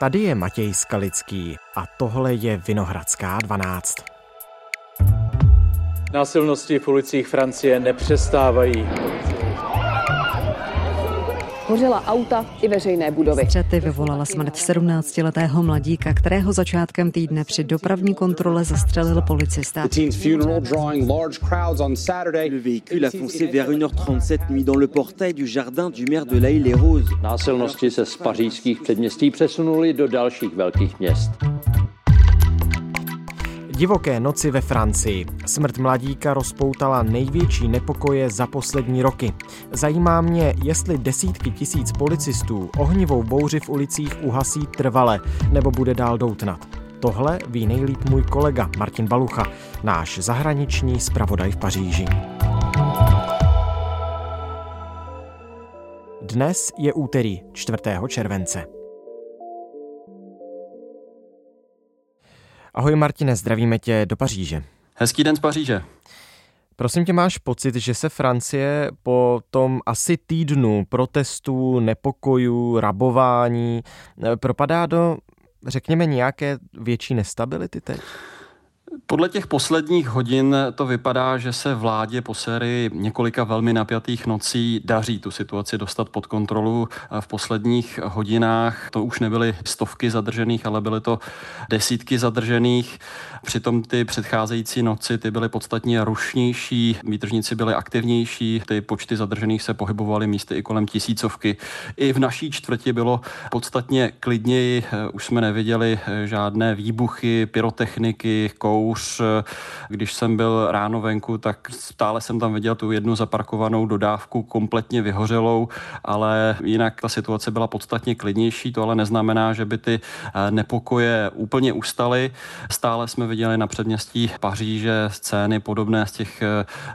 Tady je Matěj Skalický a tohle je Vinohradská 12. Násilnosti v ulicích Francie nepřestávají. Hořela auta i veřejné budovy. Střety vyvolala smrt 17-letého mladíka, kterého začátkem týdne při dopravní kontrole zastřelil policista. Le véhicule a foncé vers 1h37 nuit dans le portail du jardin du maire de La Île-les-Roses. Násilnosti se z pařížských předměstí přesunuly do dalších velkých měst. Divoké noci ve Francii. Smrt mladíka rozpoutala největší nepokoje za poslední roky. Zajímá mě, jestli desítky tisíc policistů ohnivou bouři v ulicích uhasí trvale nebo bude dál doutnat. Tohle ví nejlíp můj kolega Martin Balucha, náš zahraniční zpravodaj v Paříži. Dnes je úterý 4. července. Ahoj Martine, zdravíme tě do Paříže. Hezký den z Paříže. Prosím tě, máš pocit, že se Francie po tom asi týdnu protestů, nepokojů, rabování eh, propadá do, řekněme, nějaké větší nestability teď? Podle těch posledních hodin to vypadá, že se vládě po sérii několika velmi napjatých nocí daří tu situaci dostat pod kontrolu. V posledních hodinách to už nebyly stovky zadržených, ale byly to desítky zadržených. Přitom ty předcházející noci ty byly podstatně rušnější, výtržníci byly aktivnější, ty počty zadržených se pohybovaly místy i kolem tisícovky. I v naší čtvrti bylo podstatně klidněji, už jsme neviděli žádné výbuchy, pyrotechniky, kouř. Když jsem byl ráno venku, tak stále jsem tam viděl tu jednu zaparkovanou dodávku kompletně vyhořelou, ale jinak ta situace byla podstatně klidnější. To ale neznamená, že by ty nepokoje úplně ustaly. Stále jsme viděli na předměstí Paříže scény podobné z těch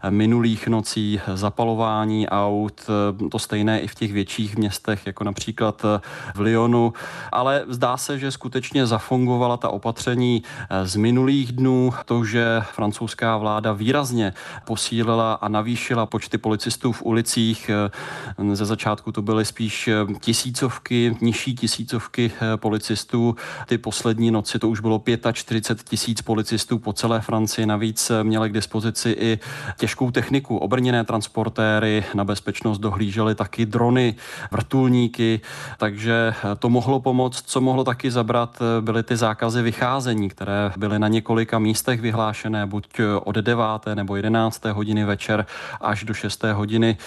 minulých nocí, zapalování aut, to stejné i v těch větších městech, jako například v Lyonu. Ale zdá se, že skutečně zafungovala ta opatření z minulých dnů, to, že francouzská vláda výrazně posílila a navýšila počty policistů v ulicích. Ze začátku to byly spíš tisícovky, nižší tisícovky policistů. Ty poslední noci to už bylo 45 tisíc policistů po celé Francii. Navíc měli k dispozici i těžkou techniku, obrněné transportéry, na bezpečnost dohlížely taky drony, vrtulníky, takže to mohlo pomoct. Co mohlo taky zabrat, byly ty zákazy vycházení, které byly na několika místech vyhlášené, buď od 9. nebo 11. hodiny večer až do 6. hodiny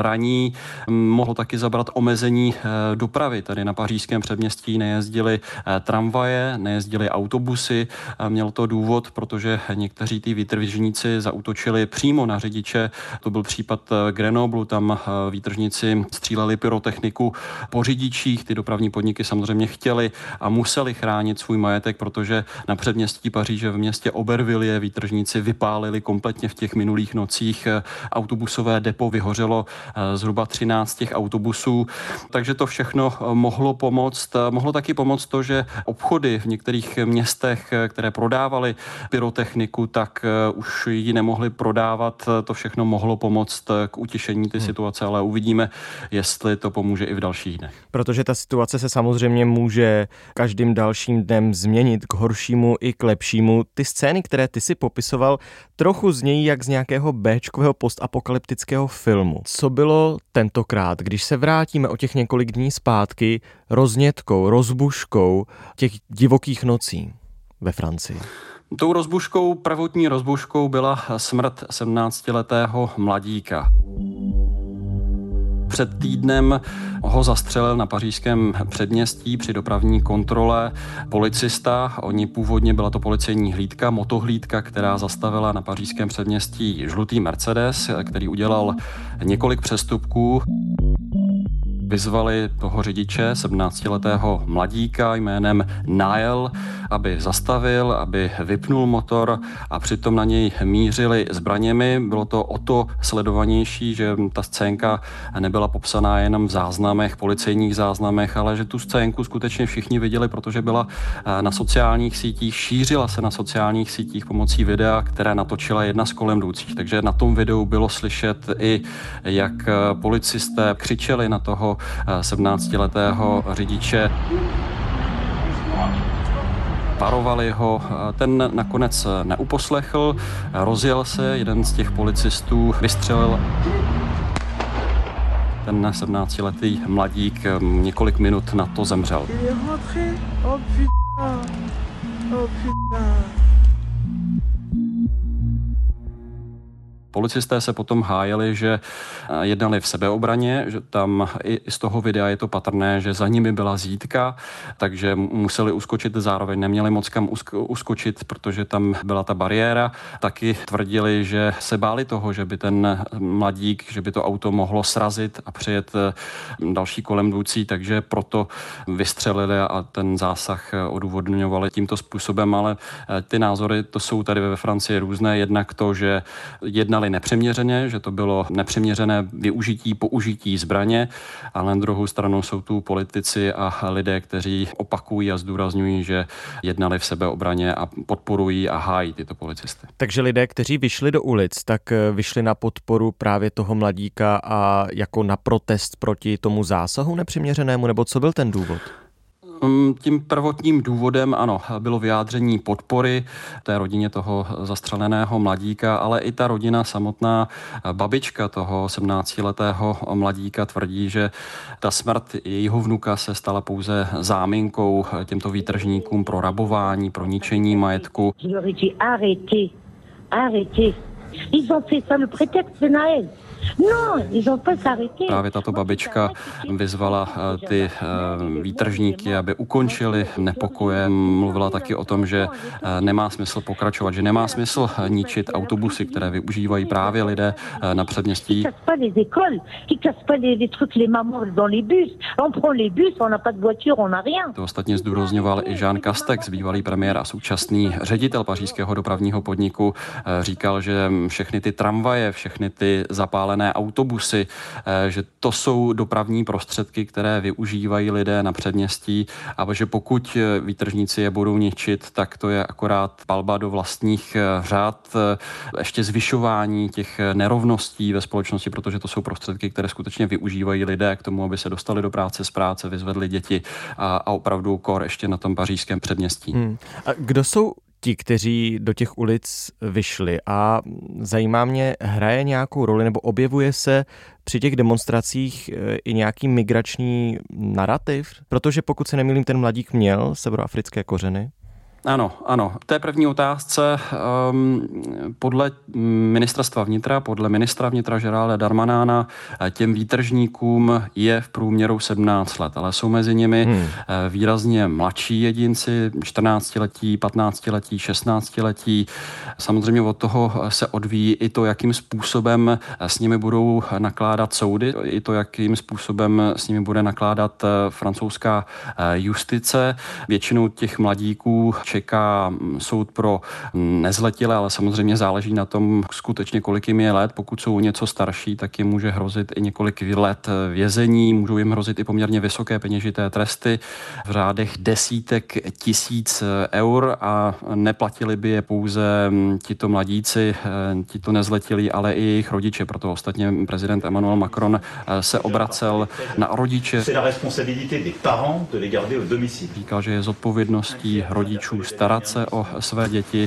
raní. Mohlo taky zabrat omezení dopravy. Tady na pařížském předměstí nejezdili tramvaje, nejezdili autobusy. Měl to důvod, protože někteří ty výtržníci zautočili přímo na řidiče. To byl případ Grenoblu, tam výtržníci stříleli pyrotechniku po řidičích. Ty dopravní podniky samozřejmě chtěli a museli chránit svůj majetek, protože na předměstí Paříže v městě Obervilliers výtržníci vypálili kompletně v těch minulých nocích. Autobusové depo vyhořelo zhruba 13 těch autobusů, takže to všechno mohlo pomoct. Mohlo taky pomoct to, že obchody v některých městech, které prodávaly pyrotechniku, tak už ji nemohli prodávat. To všechno mohlo pomoct k utěšení ty hmm. situace, ale uvidíme, jestli to pomůže i v dalších dnech. Protože ta situace se samozřejmě může každým dalším dnem změnit k horšímu i k lepšímu. Ty scény, které ty si popisoval, trochu znějí jak z nějakého Bčkového postapokalyptického filmu. Co bylo tentokrát, když se vrátíme o těch několik dní zpátky roznětkou, rozbuškou těch divokých nocí ve Francii? Tou rozbuškou, prvotní rozbuškou byla smrt 17-letého mladíka. Před týdnem ho zastřelil na pařížském předměstí při dopravní kontrole policista. Oni původně byla to policejní hlídka, motohlídka, která zastavila na pařížském předměstí žlutý Mercedes, který udělal několik přestupků vyzvali toho řidiče, 17-letého mladíka jménem Niall, aby zastavil, aby vypnul motor a přitom na něj mířili zbraněmi. Bylo to o to sledovanější, že ta scénka nebyla popsaná jenom v záznamech, policejních záznamech, ale že tu scénku skutečně všichni viděli, protože byla na sociálních sítích, šířila se na sociálních sítích pomocí videa, které natočila jedna z kolem jdoucích. Takže na tom videu bylo slyšet i, jak policisté křičeli na toho 17-letého řidiče. varovali ho. Ten nakonec neuposlechl, rozjel se, jeden z těch policistů vystřelil ten 17-letý mladík několik minut na to zemřel. Policisté se potom hájili, že eh, jednali v sebeobraně, že tam i z toho videa je to patrné, že za nimi byla zítka, takže museli uskočit, zároveň neměli moc kam uskočit, protože tam byla ta bariéra. Taky tvrdili, že se báli toho, že by ten mladík, že by to auto mohlo srazit a přijet eh, další kolem jdoucí, takže proto vystřelili a ten zásah eh, odůvodňovali tímto způsobem, ale ty názory to jsou tady ve Francii různé. Jednak to, že jednali jednali nepřeměřeně, že to bylo nepřeměřené využití, použití zbraně, ale na druhou stranu jsou tu politici a lidé, kteří opakují a zdůrazňují, že jednali v sebeobraně a podporují a hájí tyto policisty. Takže lidé, kteří vyšli do ulic, tak eh, vyšli na podporu právě toho mladíka a jako na protest proti tomu zásahu nepřiměřenému, nebo co byl ten důvod? Mm, tím prvotním důvodem, ano, bylo vyjádření podpory té rodině toho zastřeleného mladíka, ale i ta rodina samotná, babička toho 17-letého mladíka tvrdí, že ta smrt jejího vnuka se stala pouze záminkou těmto výtržníkům pro rabování, pro ničení majetku. Ils ont fait ça le prétexte de Naël. No, Právě tato babička vyzvala eh, ty eh, výtržníky, aby ukončili nepokoje. Mluvila taky o tom, že eh, nemá smysl pokračovat, že nemá smysl ničit autobusy, které využívají právě lidé na předměstí. To ostatně zdůrazňoval i Jean Castex, bývalý premiér a současný ředitel pařížského dopravního podniku. Říkal, že všechny ty tramvaje, všechny ty zapálené zapálené autobusy, eh, že to jsou dopravní prostředky, které využívají lidé na předměstí a že pokud eh, výtržníci je budou ničit, tak to je akorát palba do vlastních eh, řád, ještě zvyšování těch nerovností ve společnosti, protože to jsou prostředky, které skutečně využívají lidé k tomu, aby se dostali do práce z práce, vyzvedli děti a, a opravdu kor ještě na tom pařížském předměstí. Hmm. A kdo jsou ti, kteří do těch ulic vyšli. A zajímá mě, hraje nějakou roli nebo objevuje se při těch demonstracích e, i nějaký migrační narrativ? Protože pokud se nemýlím, ten mladík měl severoafrické kořeny. Ano, ano. V té první otázce um, podle ministerstva vnitra, podle ministra vnitra Žerále Darmanána, eh, těm výtržníkům je v průměru 17 let, ale jsou mezi nimi hmm. Eh, výrazně mladší jedinci, 14-letí, 15-letí, 16-letí. Samozřejmě od toho se odvíjí i to, jakým způsobem eh, s nimi budou nakládat soudy, i to, jakým způsobem s nimi bude nakládat francouzská justice. Většinou těch mladíků čeká soud pro nezletilé, ale samozřejmě záleží na tom skutečně, kolik jim je let. Pokud jsou něco starší, tak jim může hrozit i několik let vězení, můžou jim hrozit i poměrně vysoké peněžité tresty v řádech desítek tisíc eur a neplatili by je pouze mm, tito mladíci, eh, tito nezletilí, ale i jejich rodiče. Proto ostatně prezident Emmanuel Macron eh, se obracel na rodiče. Říkal, že je zodpovědností rodičů starat se o své děti.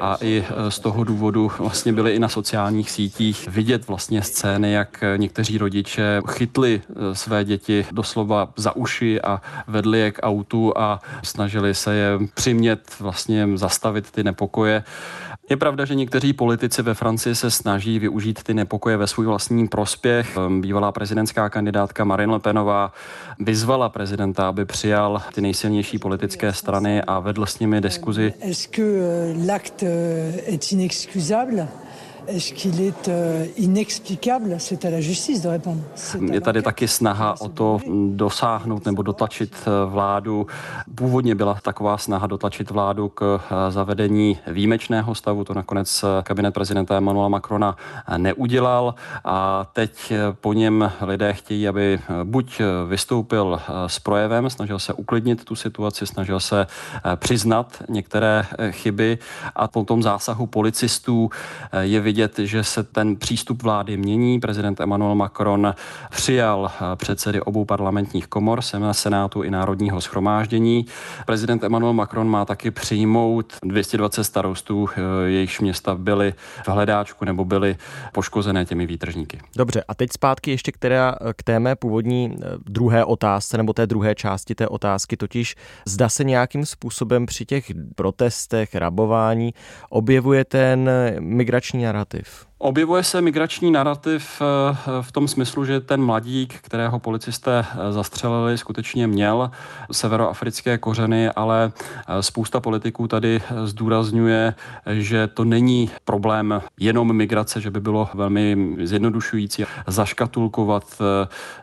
A i e, z toho důvodu vlastně byly i na sociálních sítích vidět vlastně scény, jak někteří rodiče chytli e, své děti doslova za uši a vedli je k autu a snažili se je přimět vlastně zastavit ty nepokoje. Je pravda, že někteří politici ve Francii se snaží využít ty nepokoje ve svůj vlastní prospěch. Ehm, bývalá prezidentská kandidátka Marine Le Penová vyzvala prezidenta, aby přijal ty nejsilnější politické strany a vedl s nimi diskuzi. Est-ce que euh, l'acte euh, est inexcusable? Est-ce qu'il est euh, inexplicable? C'est à la justice de répondre. Je tady taky snaha o to dosáhnout nebo dotlačit eh, vládu. Původně byla taková snaha dotlačit vládu k eh, zavedení výjimečného stavu. To nakonec eh, kabinet prezidenta Emmanuela Macrona neudělal a teď po něm lidé chtějí, aby buď vystoupil s projevem, snažil se uklidnit tu situaci, snažil se přiznat některé chyby a po tom zásahu policistů je vidět, vidět, že se ten přístup vlády mění. Prezident Emmanuel Macron přijal předsedy obou parlamentních komor, Senátu i Národního schromáždění. Prezident Emmanuel Macron má taky přijmout 220 starostů, jejichž města byly v hledáčku nebo byly poškozené těmi výtržníky. Dobře, a teď zpátky ještě která, k té mé původní eh, druhé otázce nebo té druhé části té otázky, totiž zda se nějakým způsobem při těch protestech, rabování objevuje ten migrační narrativ. If. Objevuje se migrační narrativ eh, v tom smyslu, že ten mladík, kterého policisté eh, zastřelili, skutečně měl severoafrické kořeny, ale eh, spousta politiků tady zdůrazňuje, že to není problém jenom migrace, že by bylo velmi zjednodušující zaškatulkovat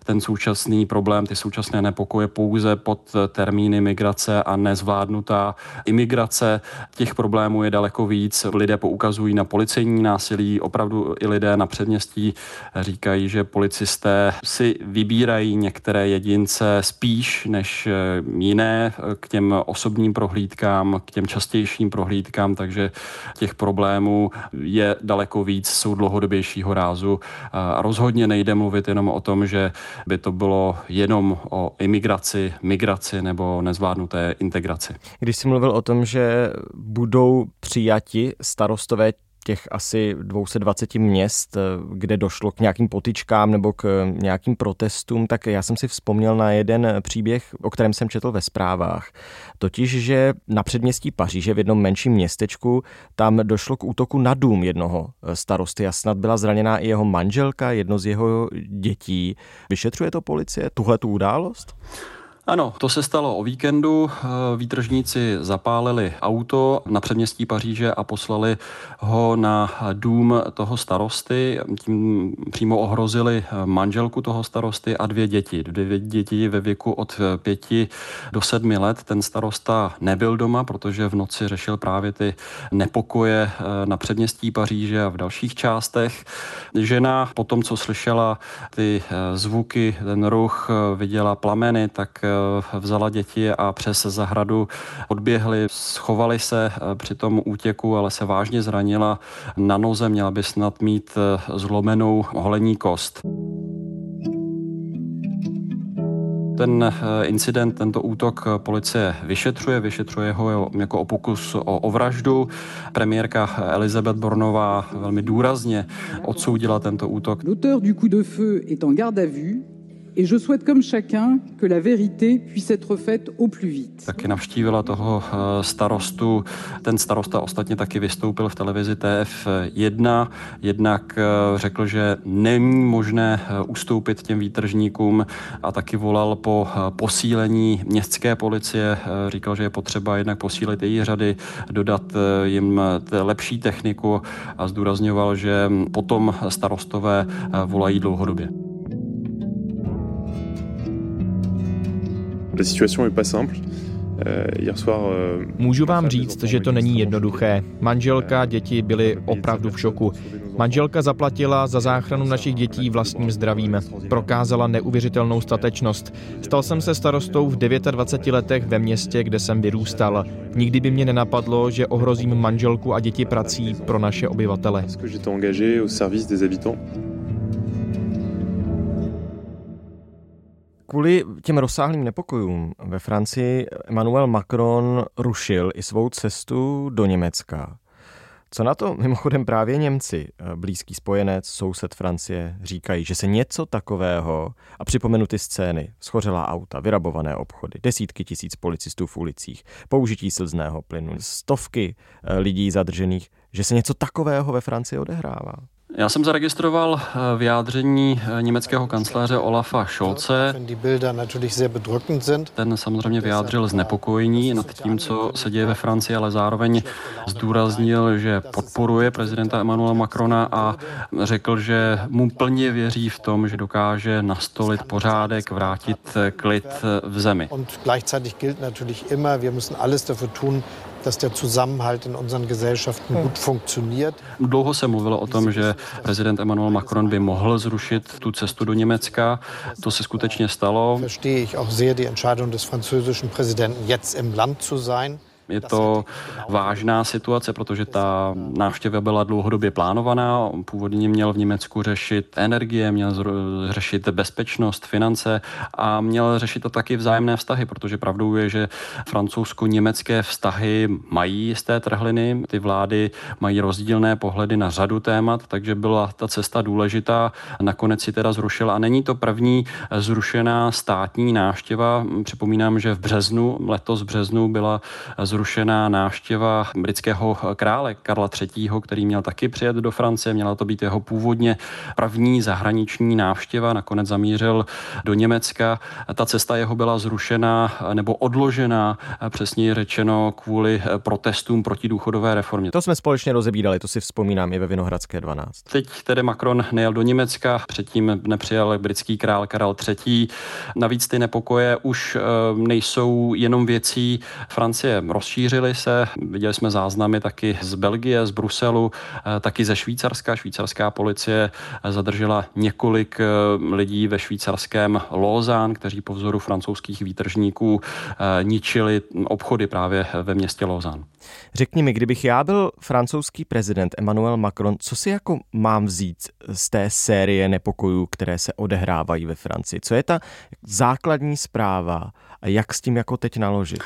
ten současný problém, ty současné nepokoje pouze pod termíny migrace a nezvládnutá imigrace. Těch problémů je daleko víc. Lidé poukazují na policejní násilí, opravdu opravdu i lidé na předměstí říkají, že policisté si vybírají některé jedince spíš než eh, jiné k těm osobním prohlídkám, k těm častějším prohlídkám, takže těch problémů je daleko víc, jsou dlouhodobějšího rázu. A rozhodně nejde mluvit jenom o tom, že by to bylo jenom o imigraci, migraci nebo nezvládnuté integraci. Když jsi mluvil o tom, že budou přijati starostové těch asi 220 měst, eh, kde došlo k nějakým potičkám nebo k nějakým protestům, tak já jsem si vzpomněl na jeden příběh, o kterém jsem četl ve zprávách. Totiž, že na předměstí Paříže v jednom menším městečku tam došlo k útoku na dům jednoho eh, starosty a snad byla zraněná i jeho manželka, jedno z jeho dětí. Vyšetřuje to policie tuhle tu událost? Ano, to se stalo o víkendu. Eh, výtržníci zapálili auto na předměstí Paříže a poslali ho na dům toho starosty. Tím přímo ohrozili manželku toho starosty a dvě děti. Dvě děti ve věku od pěti do sedmi let. Ten starosta nebyl doma, protože v noci řešil právě ty nepokoje eh, na předměstí Paříže a v dalších částech. Žena po tom, co slyšela ty eh, zvuky, ten ruch, viděla plameny, tak Eh, vzala děti a přes zahradu odběhli, schovali se eh, při tom útěku, ale se vážně zranila na noze, měla by snad mít eh, zlomenou holení kost. Ten incident, tento útok policie vyšetřuje, vyšetřuje ho jako o pokus o, o vraždu. Premiérka Elizabeth Bornová velmi důrazně odsoudila tento útok. L'auteur du coup de feu est en garde à vue et je souhaite comme chacun que la vérité puisse être faite au plus vite. Taky navštívila toho eh, starostu. Ten starosta ostatně taky vystoupil v televizi TF1. Jednak eh, řekl, že není možné eh, ustoupit těm výtržníkům a taky volal po posílení městské policie. Říkal, že je potřeba jednak posílit její řady, dodat jim lepší techniku a zdůrazňoval, že potom starostové volají dlouhodobě. Můžu vám říct, že to není jednoduché. Manželka, děti byly opravdu v šoku. Manželka zaplatila za záchranu našich dětí vlastním zdravím. Prokázala neuvěřitelnou statečnost. Stal jsem se starostou v 29 letech ve městě, kde jsem vyrůstal. Nikdy by mě nenapadlo, že ohrozím manželku a děti prací pro naše obyvatele. Kvůli těm rozsáhlým nepokojům ve Francii Emmanuel Macron rušil i svou cestu do Německa. Co na to mimochodem právě Němci, blízký spojenec, soused Francie, říkají, že se něco takového, a připomenu ty scény, schořelá auta, vyrabované obchody, desítky tisíc policistů v ulicích, použití slzného plynu, stovky eh, lidí zadržených, že se něco takového ve Francii odehrává. Já jsem zaregistroval eh, vyjádření eh, německého kancléře Olafa Scholze. Ten samozřejmě vyjádřil znepokojení nad tím, co se děje ve Francii, ale zároveň zdůraznil, že podporuje prezidenta Emmanuela Macrona a řekl, že mu plně věří v tom, že dokáže nastolit pořádek, vrátit eh, klid v zemi dass der Zusammenhalt in unseren Gesellschaften gut funktioniert. Dlouho se mluvilo o tom, že prezident Emmanuel Macron by mohl zrušit tu cestu do Německa. To se skutečně stalo. Verstehe ich auch sehr die Entscheidung des französischen Präsidenten, jetzt im Land zu sein. Je to vážná situace, protože ta návštěva byla dlouhodobě plánovaná. Původně měl v Německu řešit energie, měl řešit bezpečnost, finance a měl řešit to taky vzájemné vztahy, protože pravdou je, že francouzsko-německé vztahy mají jisté trhliny. Ty vlády mají rozdílné pohledy na řadu témat, takže byla ta cesta důležitá. Nakonec si teda zrušila a není to první zrušená státní návštěva. Připomínám, že v březnu, letos v březnu byla zrušená návštěva britského krále Karla III., který měl taky přijet do Francie. Měla to být jeho původně první zahraniční návštěva. Nakonec zamířil do Německa. Ta cesta jeho byla zrušena nebo odložena, přesně řečeno, kvůli protestům proti důchodové reformě. To jsme společně rozebírali, to si vzpomínám, i ve Vinohradské 12. Teď tedy Macron nejel do Německa, předtím nepřijal britský král Karel III. Navíc ty nepokoje už eh, nejsou jenom věcí Francie. Rozšířily se, viděli jsme záznamy taky z Belgie, z Bruselu, eh, taky ze Švýcarska. Švýcarská policie zadržela několik eh, lidí ve švýcarském Lausanne, kteří po vzoru francouzských výtržníků ničili obchody právě ve městě Lausanne. Řekni mi, kdybych já byl francouzský prezident Emmanuel Macron, co si jako mám vzít z té série nepokojů, které se odehrávají ve Francii? Co je ta základní zpráva a jak s tím jako teď naložit?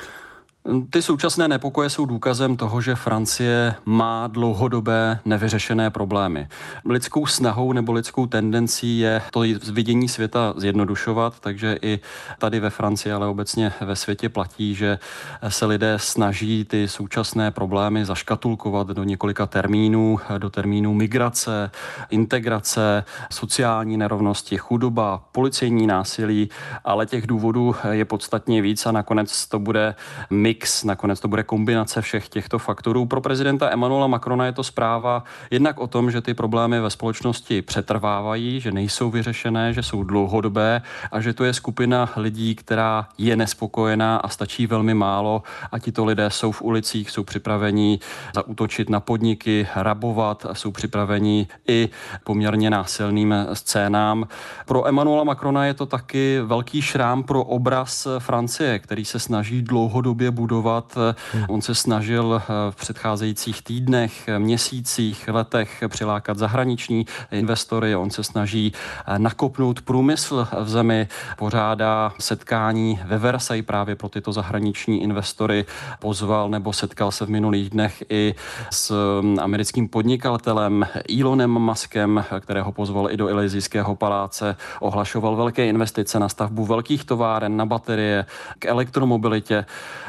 Ty současné nepokoje jsou důkazem toho, že Francie má dlouhodobé nevyřešené problémy. Lidskou snahou nebo lidskou tendencí je to vidění světa zjednodušovat, takže i tady ve Francii, ale obecně ve světě platí, že se lidé snaží ty současné problémy zaškatulkovat do několika termínů, do termínů migrace, integrace, sociální nerovnosti, chudoba, policejní násilí, ale těch důvodů je podstatně víc a nakonec to bude mix mix, nakonec to bude kombinace všech těchto faktorů. Pro prezidenta Emmanuela Macrona je to zpráva jednak o tom, že ty problémy ve společnosti přetrvávají, že nejsou vyřešené, že jsou dlouhodobé a že to je skupina lidí, která je nespokojená a stačí velmi málo a tito lidé jsou v ulicích, jsou připraveni zautočit na podniky, rabovat, jsou připraveni i poměrně násilným scénám. Pro Emmanuela Macrona je to taky velký šrám pro obraz Francie, který se snaží dlouhodobě budovat budovat. Hmm. On se snažil eh, v předcházejících týdnech, měsících, letech přilákat zahraniční investory. On se snaží eh, nakopnout průmysl v zemi, pořádá setkání ve Versailles právě pro tyto zahraniční investory. Pozval nebo setkal se v minulých dnech i s mm, americkým podnikatelem Elonem Muskem, kterého pozval i do Elizijského paláce. Ohlašoval velké investice na stavbu velkých továren, na baterie, k elektromobilitě.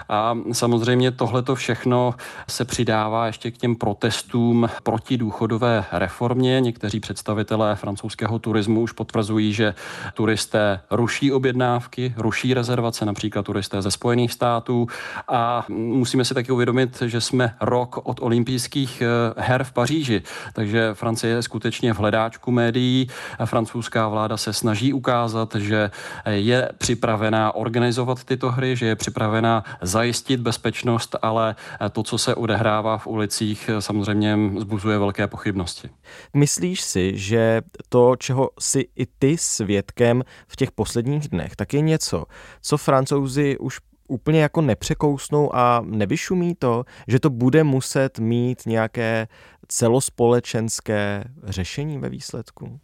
A samozřejmě tohleto všechno se přidává ještě k těm protestům proti důchodové reformě. Někteří představitelé francouzského turismu už potvrzují, že turisté ruší objednávky, ruší rezervace, například turisté ze Spojených států. A musíme si taky uvědomit, že jsme rok od olympijských eh, her v Paříži, takže Francie je skutečně v hledáčku médií. Francouzská vláda se snaží ukázat, že je připravená organizovat tyto hry, že je připravená zajistit zajistit bezpečnost, ale to, co se odehrává v ulicích, samozřejmě zbuzuje velké pochybnosti. Myslíš si, že to, čeho si i ty svědkem v těch posledních dnech, tak je něco, co francouzi už úplně jako nepřekousnou a nevyšumí to, že to bude muset mít nějaké celospolečenské řešení ve výsledku?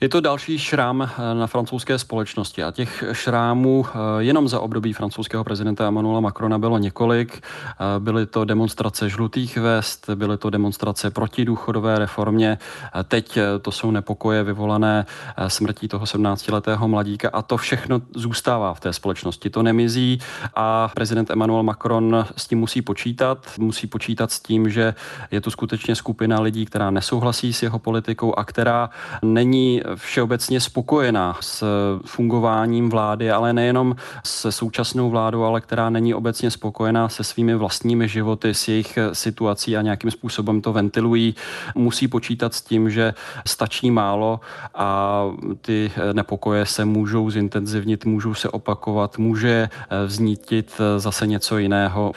Je to další šrám eh, na francouzské společnosti a těch šrámů eh, jenom za období francouzského prezidenta Emmanuela Macrona bylo několik. Eh, byly to demonstrace žlutých vest, byly to demonstrace proti důchodové reformě. Teď to jsou nepokoje vyvolané smrtí toho 17-letého mladíka a to všechno zůstává v té společnosti. To nemizí a prezident Emmanuel Macron s tím musí počítat. Musí počítat s tím, že je to skutečně skupina lidí, která nesouhlasí s jeho politikou a která není všeobecně spokojená s fungováním vlády, ale nejenom se současnou vládou, ale která není obecně spokojená se svými vlastními životy, s jejich situací a nějakým způsobem to ventilují, musí počítat s tím, že stačí málo a ty nepokoje se můžou zintenzivnit, můžou se opakovat, může vznítit zase něco jiného.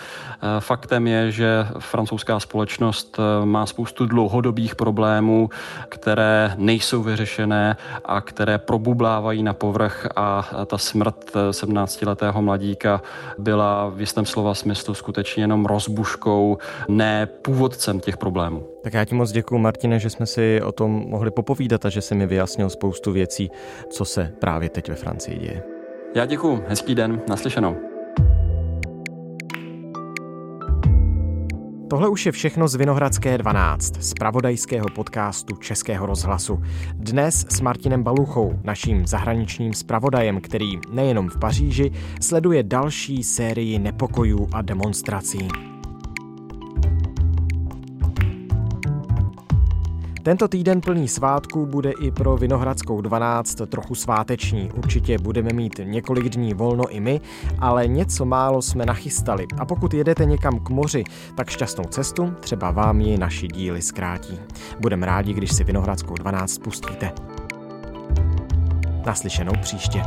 Faktem je, že francouzská společnost má spoustu dlouhodobých problémů, které nejsou vyřešeny nevyřešené a které probublávají na povrch a ta smrt 17-letého mladíka byla v jistém slova smyslu skutečně jenom rozbuškou, ne původcem těch problémů. Tak já ti moc děkuji, Martine, že jsme si o tom mohli popovídat a že si mi vyjasnil spoustu věcí, co se právě teď ve Francii děje. Já děkuji, hezký den, naslyšenou. Tohle už je všechno z Vinohradské 12, z pravodajského podcastu Českého rozhlasu. Dnes s Martinem Baluchou, naším zahraničním zpravodajem, který nejenom v Paříži sleduje další sérii nepokojů a demonstrací. Tento týden plný svátků bude i pro Vinohradskou 12 trochu sváteční. Určitě budeme mít několik dní volno i my, ale něco málo jsme nachystali. A pokud jedete někam k moři, tak šťastnou cestu, třeba vám ji naši díly zkrátí. Budeme rádi, když si Vinohradskou 12 pustíte. Naslyšenou příště.